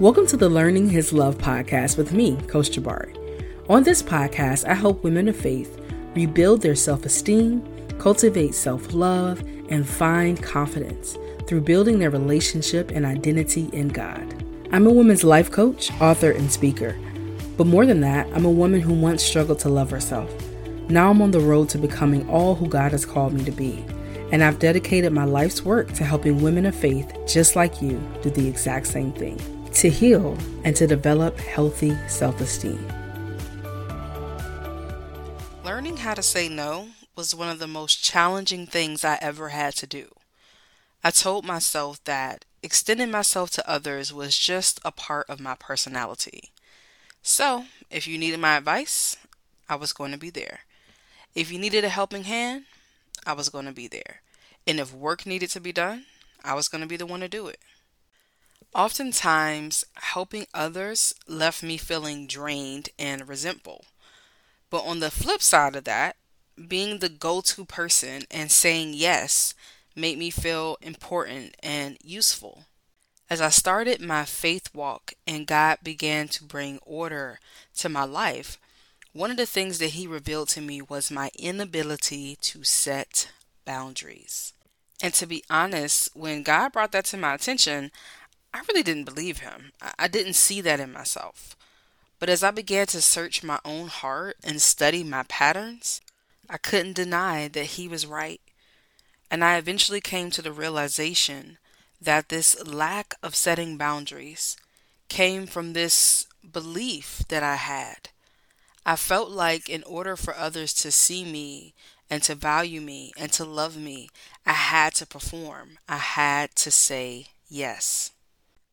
Welcome to the Learning His Love podcast with me, Coach Jabari. On this podcast, I help women of faith rebuild their self esteem, cultivate self love, and find confidence through building their relationship and identity in God. I'm a women's life coach, author, and speaker. But more than that, I'm a woman who once struggled to love herself. Now I'm on the road to becoming all who God has called me to be. And I've dedicated my life's work to helping women of faith just like you do the exact same thing to heal and to develop healthy self esteem. Learning how to say no was one of the most challenging things I ever had to do. I told myself that extending myself to others was just a part of my personality. So, if you needed my advice, I was going to be there. If you needed a helping hand, I was going to be there. And if work needed to be done, I was going to be the one to do it. Oftentimes, helping others left me feeling drained and resentful. But on the flip side of that, being the go to person and saying yes made me feel important and useful. As I started my faith walk and God began to bring order to my life, one of the things that He revealed to me was my inability to set boundaries. And to be honest, when God brought that to my attention, I really didn't believe Him. I didn't see that in myself. But as I began to search my own heart and study my patterns, I couldn't deny that He was right. And I eventually came to the realization that this lack of setting boundaries came from this belief that I had. I felt like in order for others to see me and to value me and to love me, I had to perform. I had to say yes.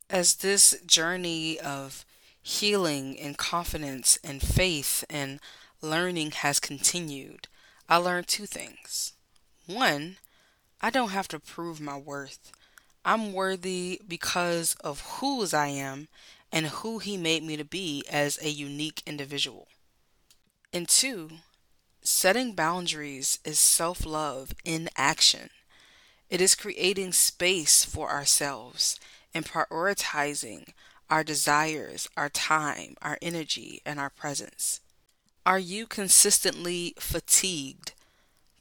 As this journey of healing and confidence and faith and learning has continued, I learned two things. One, I don't have to prove my worth. I'm worthy because of whose I am and who He made me to be as a unique individual. And two, setting boundaries is self love in action. It is creating space for ourselves and prioritizing our desires, our time, our energy, and our presence. Are you consistently fatigued,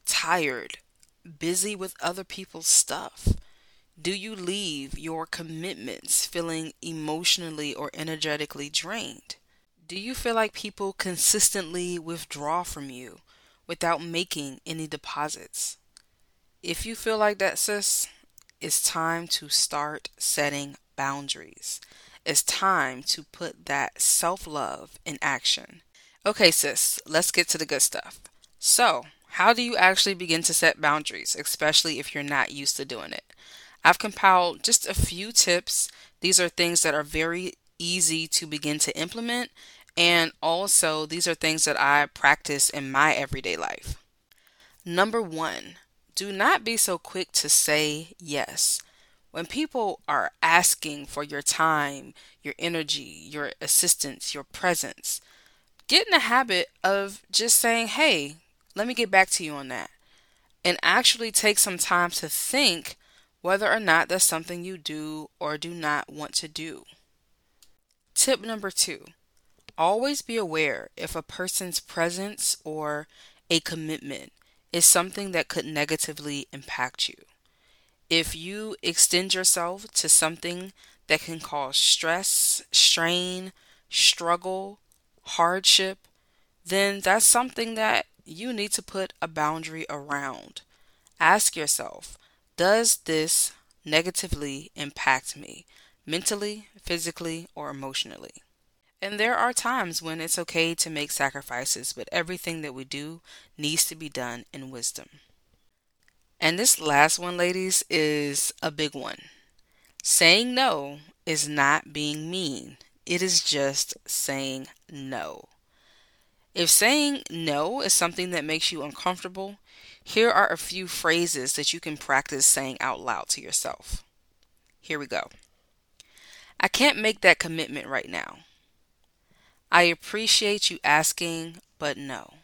tired, busy with other people's stuff? Do you leave your commitments feeling emotionally or energetically drained? Do you feel like people consistently withdraw from you without making any deposits? If you feel like that, sis, it's time to start setting boundaries. It's time to put that self love in action. Okay, sis, let's get to the good stuff. So, how do you actually begin to set boundaries, especially if you're not used to doing it? I've compiled just a few tips. These are things that are very easy to begin to implement, and also these are things that I practice in my everyday life. Number one, do not be so quick to say yes. When people are asking for your time, your energy, your assistance, your presence, get in the habit of just saying, hey, let me get back to you on that. And actually take some time to think whether or not that's something you do or do not want to do. Tip number two always be aware if a person's presence or a commitment is something that could negatively impact you. If you extend yourself to something that can cause stress, strain, struggle, hardship, then that's something that you need to put a boundary around. Ask yourself Does this negatively impact me, mentally, physically, or emotionally? And there are times when it's okay to make sacrifices, but everything that we do needs to be done in wisdom. And this last one, ladies, is a big one. Saying no is not being mean, it is just saying no. If saying no is something that makes you uncomfortable, here are a few phrases that you can practice saying out loud to yourself. Here we go. I can't make that commitment right now. I appreciate you asking, but no.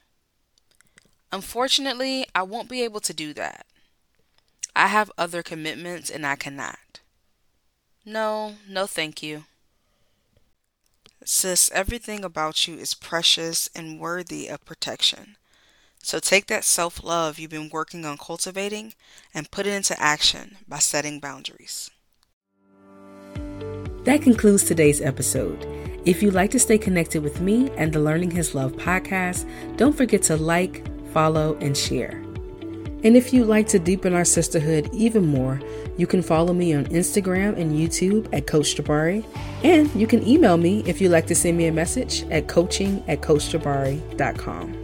Unfortunately, I won't be able to do that. I have other commitments and I cannot. No, no, thank you. Sis, everything about you is precious and worthy of protection. So take that self love you've been working on cultivating and put it into action by setting boundaries. That concludes today's episode. If you'd like to stay connected with me and the Learning His Love podcast, don't forget to like, follow, and share. And if you'd like to deepen our sisterhood even more, you can follow me on Instagram and YouTube at Coach Jabari. And you can email me if you'd like to send me a message at coaching at coachjabari.com.